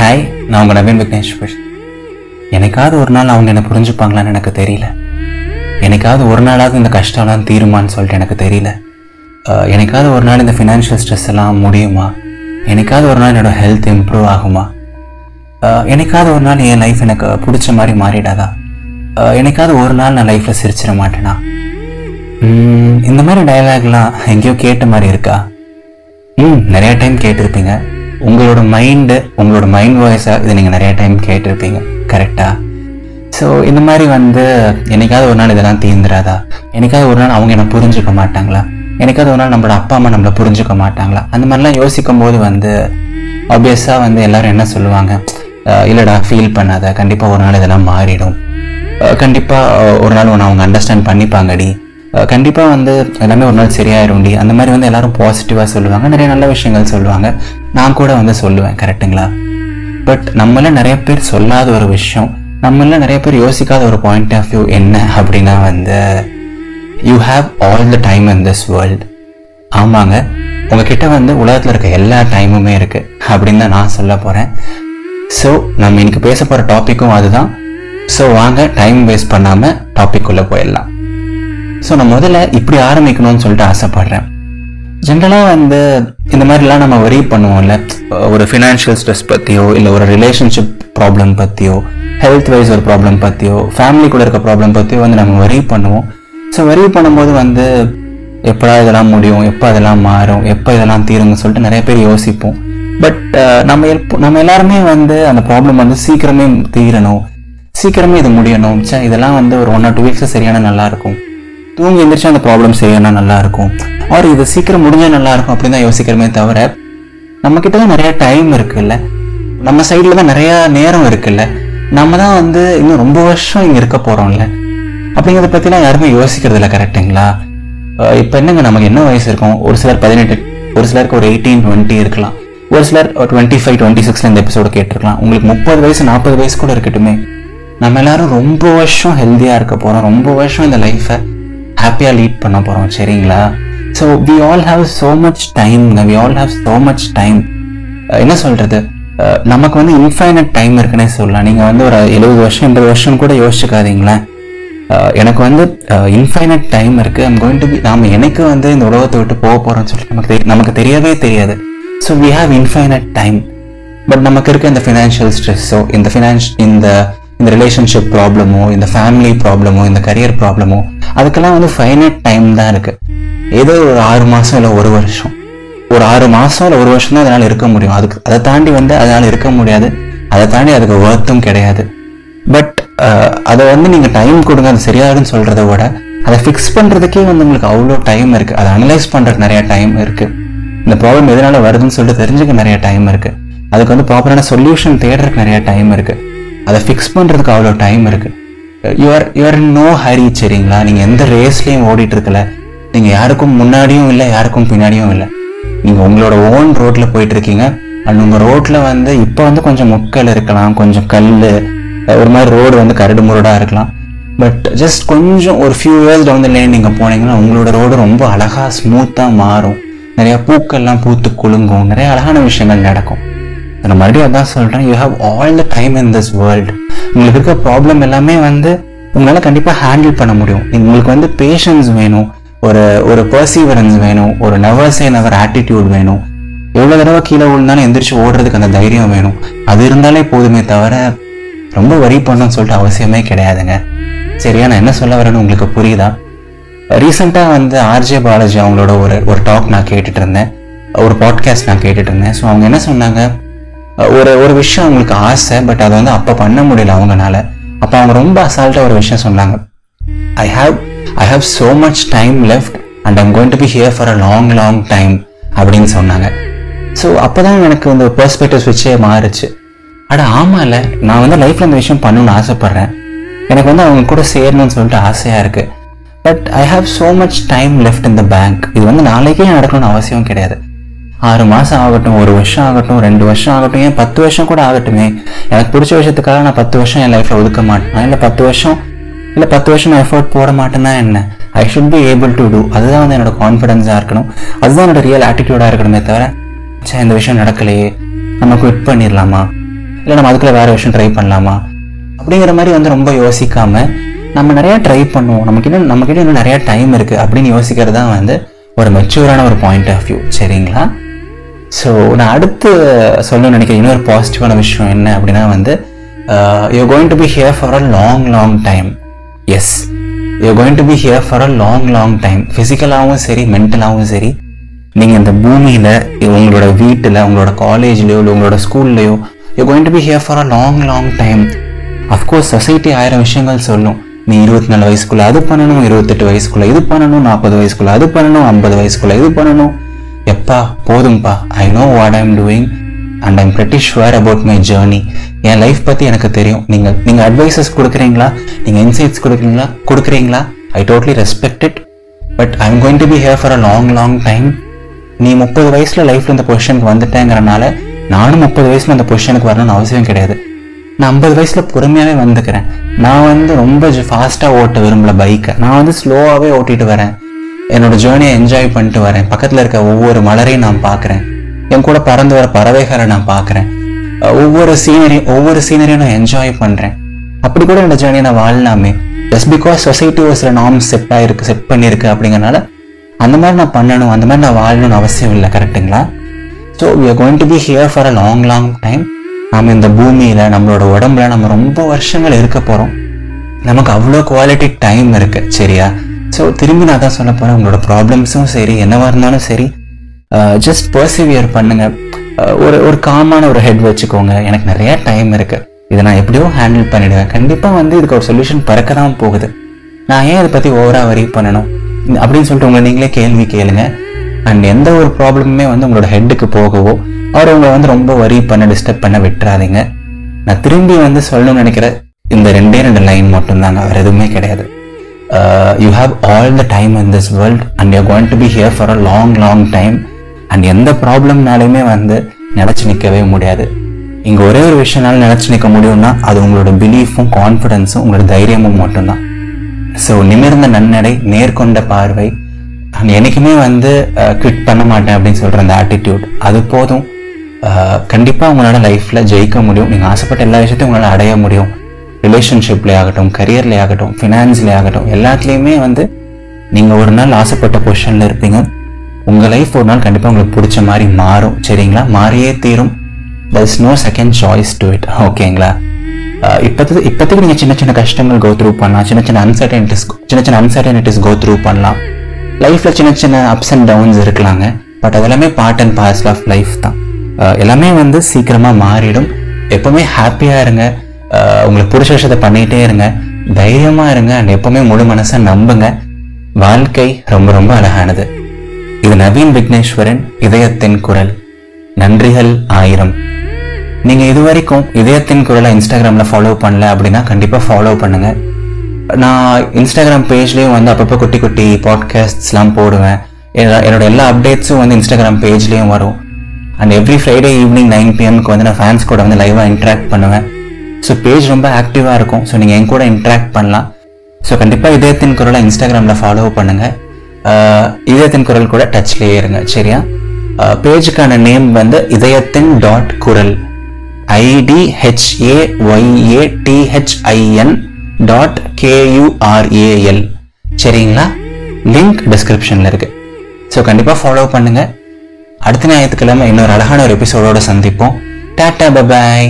Hi நான் உங்கள் நவீன் விக்னேஸ்வர் எனக்காவது ஒரு நாள் அவங்க என்னை புரிஞ்சுப்பாங்களான்னு எனக்கு தெரியல. எனக்காவது ஒரு நாளாவது இந்த கஷ்டம்லாம் தீருமான்னு சொல்லிட்டு எனக்கு தெரியல. எனக்காவது ஒரு நாள் இந்த ஃபினான்ஷியல் ஸ்ட்ரெஸ் எல்லாம் முடியுமா? எனக்காவது ஒரு நாள் என்னோட ஹெல்த் இம்ப்ரூவ் ஆகுமா? எனக்காவது ஒரு நாள் என் லைஃப் எனக்கு பிடிச்ச மாதிரி மாறிடாதா? எனக்காவது ஒரு நாள் நான் லைஃப்பில் சிரிச்சிட மாட்டேனா? இந்த மாதிரி டைலாக்லாம் எங்கேயோ கேட்ட மாதிரி இருக்கா? ம் நிறையா டைம் கேட்டிருப்பீங்க. உங்களோட மைண்டு உங்களோட மைண்ட் வாய்ஸாக இதை நீங்கள் நிறைய டைம் கேட்டிருப்பீங்க கரெக்டாக ஸோ இந்த மாதிரி வந்து என்னைக்காவது ஒரு நாள் இதெல்லாம் தீர்ந்துடாதா என்னைக்காவது ஒரு நாள் அவங்க என்ன புரிஞ்சுக்க மாட்டாங்களா? என்னைக்காவது ஒரு நாள் நம்மளோட அப்பா அம்மா நம்மளை புரிஞ்சுக்க மாட்டாங்களா? அந்த மாதிரிலாம் யோசிக்கும் போது வந்து ஆப்வியஸாக வந்து எல்லாரும் என்ன சொல்லுவாங்க? இல்லைடா ஃபீல் பண்ணாத. கண்டிப்பாக ஒரு நாள் இதெல்லாம் மாறிடும். கண்டிப்பாக ஒரு நாள் ஒன்று அவங்க அண்டர்ஸ்டாண்ட் பண்ணிப்பாங்கடி. கண்டிப்பாக வந்து எல்லாமே ஒரு நாள் சரியாயிரும்டி. அந்த மாதிரி வந்து எல்லாரும் பாசிட்டிவாக சொல்லுவாங்க. நிறைய நல்ல விஷயங்கள் சொல்லுவாங்க. நான் கூட வந்து சொல்லுவேன் கரெக்ட்டுங்களா? பட் நம்மள நிறைய பேர் சொல்லாத ஒரு விஷயம் நம்மள நிறைய பேர் யோசிக்காத ஒரு பாயிண்ட் ஆஃப் வியூ என்ன அப்படின்னா வந்து you have all the time in this world ஆமாங்க. உங்ககிட்ட வந்து உலகத்தில் இருக்க எல்லா டைமுமே இருக்குது அப்படின்னு தான் நான் சொல்ல போகிறேன் ஸோ நம்ம இன்னைக்கு பேச போகிற டாப்பிக்கும் அதுதான். ஸோ வாங்க டைம் வேஸ்ட் பண்ணாமல் டாபிக் உள்ளே போயிடலாம். ஸோ நான் முதல்ல இப்படி ஆரம்பிக்கணும்னு சொல்லிட்டு ஆசைப்படுறேன். ஜென்ரலாக வந்து இந்த மாதிரிலாம் நம்ம வரி பண்ணுவோம்ல. ஒரு ஃபினான்ஷியல் ஸ்ட்ரெஸ் பற்றியோ இல்லை ஒரு ரிலேஷன்ஷிப் ப்ராப்ளம் பற்றியோ ஹெல்த் வைஸ் ஒரு ப்ராப்ளம் பற்றியோ ஃபேமிலி கூட இருக்க ப்ராப்ளம் பற்றியோ வந்து நம்ம வரி பண்ணுவோம். ஸோ வரி பண்ணும்போது வந்து எப்படா இதெல்லாம் முடியும் எப்போ இதெல்லாம் மாறும் எப்போ இதெல்லாம் தீரும்னு சொல்லிட்டு நிறைய பேர் யோசிப்போம். பட் நம்ம நம்ம எல்லாருமே வந்து அந்த ப்ராப்ளம் வந்து சீக்கிரமே தீரணும். சீக்கிரமே இது முடியணும். ச்சே இதெல்லாம் வந்து ஒரு ஒன் ஆர் டூ வீக்ஸ் சரியான நல்லாயிருக்கும் தூங்கி எந்திரிச்சு அந்த ப்ராப்ளம் செய்யணும் நல்லாயிருக்கும். ஆர் இது சீக்கிரம் முடிஞ்சால் நல்லாயிருக்கும் அப்படின்னு தான் யோசிக்கிறமே தவிர நம்ம தான் நிறையா டைம் இருக்குல்ல. நம்ம சைடில் தான் நிறையா நேரம் இருக்குல்ல. நம்ம தான் வந்து இன்னும் ரொம்ப வருஷம் இங்கே இருக்க போகிறோம்ல அப்படிங்கிறத பற்றிலாம் யாருமே யோசிக்கிறது இல்லை கரெக்டுங்களா இப்போ என்னங்க நமக்கு என்ன வயசு இருக்கும்? ஒரு சிலர் பதினெட்டு ஒரு சிலருக்கு ஒரு எயிட்டீன் டுவெண்ட்டி இருக்கலாம். ஒரு சிலர் டுவெண்ட்டி ஃபைவ் டுவெண்ட்டி சிக்ஸில் இந்த எபிசோடு கேட்டிருக்கலாம். உங்களுக்கு முப்பது வயசு நாற்பது வயசு கூட இருக்கட்டுமே. நம்ம எல்லாரும் ரொம்ப வருஷம் ஹெல்த்தியாக இருக்க போகிறோம் ரொம்ப வருஷம் இந்த லைஃப்பை ஹாப்பியாக லீட் பண்ண போகிறோம் சரிங்களா? So we all have so much time we all have so much time என்ன சொல்கிறது நமக்கு வந்து இன்ஃபைனட் டைம் இருக்குன்னே சொல்லலாம். நீங்கள் வந்து ஒரு எழுபது வருஷம் எண்பது வருஷம் கூட யோசிச்சுக்காதீங்களேன். எனக்கு வந்து இன்ஃபைனட் டைம் இருக்குது ஐம் கோயிங் டு பி நாம் எனக்கு வந்து இந்த உலகத்தை விட்டு போக போகிறோம்னு சொல்லிட்டு நமக்கு தெரிய நமக்கு தெரியவே தெரியாது. So we have infinite time but நமக்கு இருக்க இந்த ஃபினான்ஷியல் ஸ்ட்ரெஸ்ஸோ இந்த ஃபினான்ஷ் இந்த இந்த ரிலேஷன்ஷிப் ப்ராப்ளமோ இந்த ஃபேமிலி ப்ராப்ளமோ இந்த கரியர் ப்ராப்ளமோ அதுக்கெல்லாம் வந்து ஃபைனட் டைம் தான் இருக்கு. ஏதோ ஒரு ஆறு மாதம் இல்லை ஒரு வருஷம். ஒரு ஆறு மாதம் இல்லை ஒரு வருஷம் தான் அதனால் இருக்க முடியும். அதுக்கு அதை தாண்டி வந்து அதனால் இருக்க முடியாது. அதை தாண்டி அதுக்கு ஒர்த்தும் கிடையாது. பட் அதை வந்து நீங்கள் டைம் கொடுங்க. அது சரியாகுன்னு சொல்கிறத விட அதை ஃபிக்ஸ் பண்ணுறதுக்கே வந்து உங்களுக்கு அவ்வளோ டைம் இருக்குது அதை அனலைஸ் பண்ணுறதுக்கு நிறையா டைம் இருக்குது இந்த ப்ராப்ளம் எதனால் வருதுன்னு சொல்லிட்டு தெரிஞ்சுக்க நிறைய டைம் இருக்குது அதுக்கு வந்து ப்ராப்பரான சொல்யூஷன் தேடுறதுக்கு நிறைய டைம் இருக்குது அதை ஃபிக்ஸ் பண்ணுறதுக்கு அவ்வளோ டைம் இருக்குது யுவர் யுவர் நோ ஹரி சரிங்களா? நீங்கள் எந்த ரேஸ்லேயும் ஓடிட்டுருக்கல. நீங்கள் யாருக்கும் முன்னாடியும் இல்லை யாருக்கும் பின்னாடியும் இல்லை. நீங்கள் உங்களோட ஓன் ரோட்டில் போயிட்டுருக்கீங்க. அண்ட் உங்கள் ரோட்டில் வந்து இப்போ வந்து கொஞ்சம் முக்கல் இருக்கலாம் கொஞ்சம் கல் ஒரு மாதிரி ரோடு வந்து கரடு முரடாக இருக்கலாம். பட் ஜஸ்ட் கொஞ்சம் ஒரு few years down the line நீங்கள் போனீங்கன்னா உங்களோட ரோடு ரொம்ப அழகாக ஸ்மூத்தாக மாறும். நிறையா பூக்கள்லாம் பூத்து குலுங்கும். நிறைய அழகான விஷயங்கள் நடக்கும். நான் மறுபடியும் அதான் சொல்கிறேன் you have all the time in this world உங்களுக்கு இருக்க ப்ராப்ளம் எல்லாமே வந்து உங்களால் கண்டிப்பாக ஹேண்டில் பண்ண முடியும். உங்களுக்கு வந்து பேஷன்ஸ் வேணும் ஒரு ஒரு பர்சீவரன்ஸ் வேணும் ஒரு நர்வஸ் அண்ட் அவர் ஆட்டிடியூட் வேணும். எவ்வளோ தடவை கீழே விழுந்தாலும் எந்திரிச்சு ஓடுறதுக்கு அந்த தைரியம் வேணும். அது இருந்தாலே போதுமே தவிர ரொம்ப வரி பண்ணணும்னு சொல்லிட்டு அவசியமே கிடையாதுங்க. சரியா நான் என்ன சொல்ல வரேன்னு உங்களுக்கு புரியுதா? ரீசெண்டாக வந்து ஆர்ஜே பாலாஜி அவங்களோட ஒரு ஒரு டாக் நான் கேட்டுட்டு இருந்தேன். ஒரு பாட்காஸ்ட் நான் கேட்டுட்டு இருந்தேன். ஸோ அவங்க என்ன சொன்னாங்க? ஒரு ஒரு விஷயம் அவங்களுக்கு ஆசை பட் அதை வந்து அப்போ பண்ண முடியல அவங்கனால. அப்போ அவங்க ரொம்ப அசால்ட்டாக ஒரு விஷயம் சொன்னாங்க. I have I have so much time left and I'm going to be here for a long long time அப்படின்னு சொன்னாங்க. ஸோ அப்போ தான் எனக்கு இந்த பெர்ஸ்பெக்டிவ் ஸ்விட்சே மாறுச்சு. அட ஆமாம்ல நான் வந்து லைஃப்பில் இந்த விஷயம் பண்ணணும்னு ஆசைப்பட்றேன். எனக்கு வந்து அவங்க கூட சேரணும்னு சொல்லிட்டு ஆசையாக இருக்குது but I have so much time left in the bank இது வந்து நாளைக்கே நடக்கணும்னு அவசியம் கிடையாது. ஆறு மாதம் ஆகட்டும் ஒரு வருஷம் ஆகட்டும் ரெண்டு வருஷம் ஆகட்டும் ஏன் பத்து வருஷம் கூட ஆகட்டுமே? எனக்கு பிடிச்ச விஷயத்துக்காக நான் பத்து வருஷம் என் லைஃப்பில் ஒதுக்க மாட்டேன். இல்லை பத்து வருஷம் இல்லை பத்து வருஷம் நான் எஃபோர்ட் போட மாட்டேன்னா என்ன? I should be able to do அதுதான் வந்து என்னோட கான்ஃபிடென்ஸாக இருக்கணும். அதுதான் என்னோட ரியல் ஆட்டிடியூடாக இருக்கணுமே தவிர சே இந்த விஷயம் நடக்கலையே. நம்ம குவிட் பண்ணிடலாமா? இல்லை நம்ம அதுக்குள்ள வேறு விஷயம் ட்ரை பண்ணலாமா? அப்படிங்கிற மாதிரி வந்து ரொம்ப யோசிக்காம நம்ம நிறைய ட்ரை பண்ணுவோம். நமக்கு இன்னும் இன்னும் நிறைய டைம் இருக்குது அப்படின்னு யோசிக்கிறது தான் வந்து ஒரு மெச்சூரான ஒரு பாயிண்ட் ஆஃப் வியூ சரிங்களா? ஸோ நான் அடுத்து சொல்லணும்னு நினைக்கிறேன் இன்னொரு பாசிட்டிவான விஷயம் என்ன அப்படின்னா வந்து you going to be here for a long long time yes you going to be here for a long long time ஃபிசிக்கலாகவும் சரி மென்டலாகவும் சரி. நீங்கள் இந்த பூமியில் உங்களோட வீட்டில் உங்களோட காலேஜ்லேயோ இல்லை உங்களோட ஸ்கூல்லையோ you going to be here for a long long time of course society ஆயிரம் விஷயங்கள் சொல்லும். நீ இருபத்தி நாலு வயசுக்குள்ளே அது பண்ணணும் இருபத்தெட்டு வயசுக்குள்ளே இது பண்ணணும் நாற்பது வயசுக்குள்ளே அது பண்ணணும் ஐம்பது வயசுக்குள்ளே இது பண்ணணும். எப்பா போதும்பா. I know what I'm doing and I'm British sure about my journey N life பற்றி எனக்கு தெரியும். நீங்கள் நீங்கள் அட்வைசஸ் கொடுக்குறீங்களா? நீங்கள் இன்சைட்ஸ் கொடுக்குறீங்களா? கொடுக்குறீங்களா? I totally respect it but I am going to be here for a long long time நீ முப்பது வயசுல லைஃப்ல இந்த பொசிஷனுக்கு வந்துட்டேங்கிறனால நானும் முப்பது வயசுல அந்த பொசிஷனுக்கு வரணும்னு அவசியம் கிடையாது. நான் ஐம்பது வயசுல பொறுமையாவே வந்துக்கிறேன். நான் வந்து ரொம்ப ஃபாஸ்டா ஓட்ட விரும்பல பைக்கை நான் வந்து ஸ்லோவாவே ஓட்டிட்டு வரேன். என்னோட ஜேர்னியை என்ஜாய் பண்ணிட்டு வரேன். பக்கத்தில் இருக்க ஒவ்வொரு மலரையும் நான் பார்க்குறேன். என் கூட பறந்து வர பறவைகளை நான் பார்க்கறேன். ஒவ்வொரு சீனரியும் ஒவ்வொரு சீனரியும் நான் என்ஜாய் பண்ணுறேன் அப்படி கூட என்னோட ஜேர்னியை நான் வாழலாமே ஜஸ்ட் பிகாஸ் சொசைட்டி ஒரு சில நார்ம்ஸ் செட் ஆகிருக்கு செட் பண்ணியிருக்கு அப்படிங்கறனால அந்த மாதிரி நான் பண்ணணும் அந்த மாதிரி நான் வாழணும்னு அவசியம் இல்லை கரெக்ட்டுங்களா so we are going to be here for a long long time நாம் இந்த பூமியில் நம்மளோட உடம்புல நம்ம ரொம்ப வருஷங்கள் இருக்க போகிறோம் நமக்கு அவ்வளோ குவாலிட்டி டைம் இருக்கு சரியா? ஸோ திரும்பி நான் தான் சொல்ல போகிறேன் உங்களோட ப்ராப்ளம்ஸும் சரி என்னவாக இருந்தாலும் சரி uh, ஜஸ்ட் பர்சிவியர் பண்ணுங்க. Uh, ஒரு ஒரு காமான ஒரு ஹெட் வச்சுக்கோங்க. எனக்கு நிறைய டைம் இருக்கு. இதை நான் எப்படியோ ஹேண்டில் பண்ணிடுவேன். கண்டிப்பாக வந்து இதுக்கு ஒரு சொல்யூஷன் பிறக்க தான் போகுது. நான் ஏன் இதை பத்தி ஓவரா வரி பண்ணணும்? அப்படின்னு சொல்லிட்டு உங்களை நீங்களே கேள்வி கேளுங்க. அண்ட் எந்த ஒரு ப்ராப்ளமுமே வந்து உங்களோட ஹெட்டுக்கு போகவோ அவர் உங்களை வந்து ரொம்ப வரி பண்ண டிஸ்டர்ப் பண்ண விட்டுறாதீங்க. நான் திரும்பி வந்து சொல்லணும்னு நினைக்கிற இந்த ரெண்டே ரெண்டு லைன் மட்டும்தாங்க. வேறு எதுவுமே கிடையாது. You have all the time in this world and you going to be here for a long long time and எந்த ப்ராப்ளம்னாலையுமே வந்து நினச்சி நிற்கவே முடியாது. இங்கே ஒரே ஒரு விஷயம்னால நினச்சி நிற்க முடியும்னா அது உங்களோட பிலீஃபும் கான்ஃபிடென்ஸும் உங்களோட தைரியமும் மட்டும்தான். ஸோ நிமிர்ந்த நன்னடை நேர்கொண்ட பார்வை நான் என்றைக்குமே வந்து uh, குவிட் பண்ண மாட்டேன் அப்படின்னு சொல்கிற அந்த ஆட்டிடியூட் அது போதும். Uh, கண்டிப்பாக உங்களால் லைஃப்பில் ஜெயிக்க முடியும். நீங்கள் ஆசைப்பட்ட எல்லா விஷயத்தையும் உங்களால் அடைய முடியும். ரிலேஷன்ஷிப்லே ஆகட்டும் கரியர்லே ஆகட்டும் ஃபினான்ஸ்லே ஆகட்டும் எல்லாத்துலேயுமே வந்து நீங்கள் ஒரு நாள் ஆசைப்பட்ட பொசிஷனில் இருப்பீங்க. உங்கள் லைஃப் ஒரு நாள் கண்டிப்பாக உங்களுக்கு பிடிச்ச மாதிரி மாறும். சரிங்களா? மாறியே தீரும். There is no second choice to it ஓகேங்களா? இப்போது இப்போதைக்கு நீங்கள் சின்ன சின்ன கஷ்டங்கள் கோ த்ரூ பண்ணலாம். சின்ன சின்ன அன்சர்டனிட்டிஸ் சின்ன சின்ன அன்சர்டனிட்டிஸ் கோ த்ரூ பண்ணலாம். லைஃப்பில் சின்ன சின்ன அப்ஸ் அண்ட் டவுன்ஸ் இருக்கலாங்க. பட் அதெல்லாமே part and parcel of life தான். எல்லாமே வந்து சீக்கிரமாக மாறிடும். எப்போவுமே ஹாப்பியாக இருங்க. உங்களுக்கு பிடிச்ச விஷயத்தை பண்ணிகிட்டே இருங்க. தைரியமாக இருங்க. அண்ட் எப்போவுமே முழு மனசை நம்புங்க. வாழ்க்கை ரொம்ப ரொம்ப அழகானது. இது நவீன் விக்னேஸ்வரன் இதயத்தின் குரல். நன்றிகள் ஆயிரம். நீங்க இதுவரைக்கும் இதயத்தின் குரலை இன்ஸ்டாகிராம்ல ஃபாலோ பண்ணல அப்படின்னா கண்டிப்பாக ஃபாலோ பண்ணுங்கள் நான் இன்ஸ்டாகிராம் பேஜ்லேயும் வந்து அப்பப்போ குட்டி குட்டி பாட்காஸ்ட்ஸ்லாம் போடுவேன். என்னோட எல்லா அப்டேட்ஸும் வந்து இன்ஸ்டாகிராம் பேஜ்லேயும் வரும். And every Friday evening nine பிஎம்க்கு வந்து நான் ஃபேன்ஸ் கூட வந்து லைவாக இன்ட்ராக்ட் பண்ணுவேன். ஸோ பேஜ் ரொம்ப ஆக்டிவாக இருக்கும். ஸோ நீங்கள் என் கூட இன்ட்ராக்ட் பண்ணலாம். ஸோ கண்டிப்பாக இதயத்தின் குரலை இன்ஸ்டாகிராமில் ஃபாலோ பண்ணுங்கள் இதயத்தின் குரல் கூட டச்லேயே இருங்க. சரியா? Uh, பேஜுக்கான நேம் வந்து இதயத்தின் டாட் குரல். ஐடிஹெச்ஏஒய்ஏடிஹெச்ஐஎன் டாட் கேயூஆர்ஏஎல் சரிங்களா? லிங்க் டிஸ்கிரிப்ஷனில் இருக்குது ஸோ கண்டிப்பாக ஃபாலோ பண்ணுங்கள் அடுத்த ஞாயிற்றுக்கிழமை இன்னொரு அழகான ஒரு எபிசோடோடு சந்திப்போம். Tata bye bye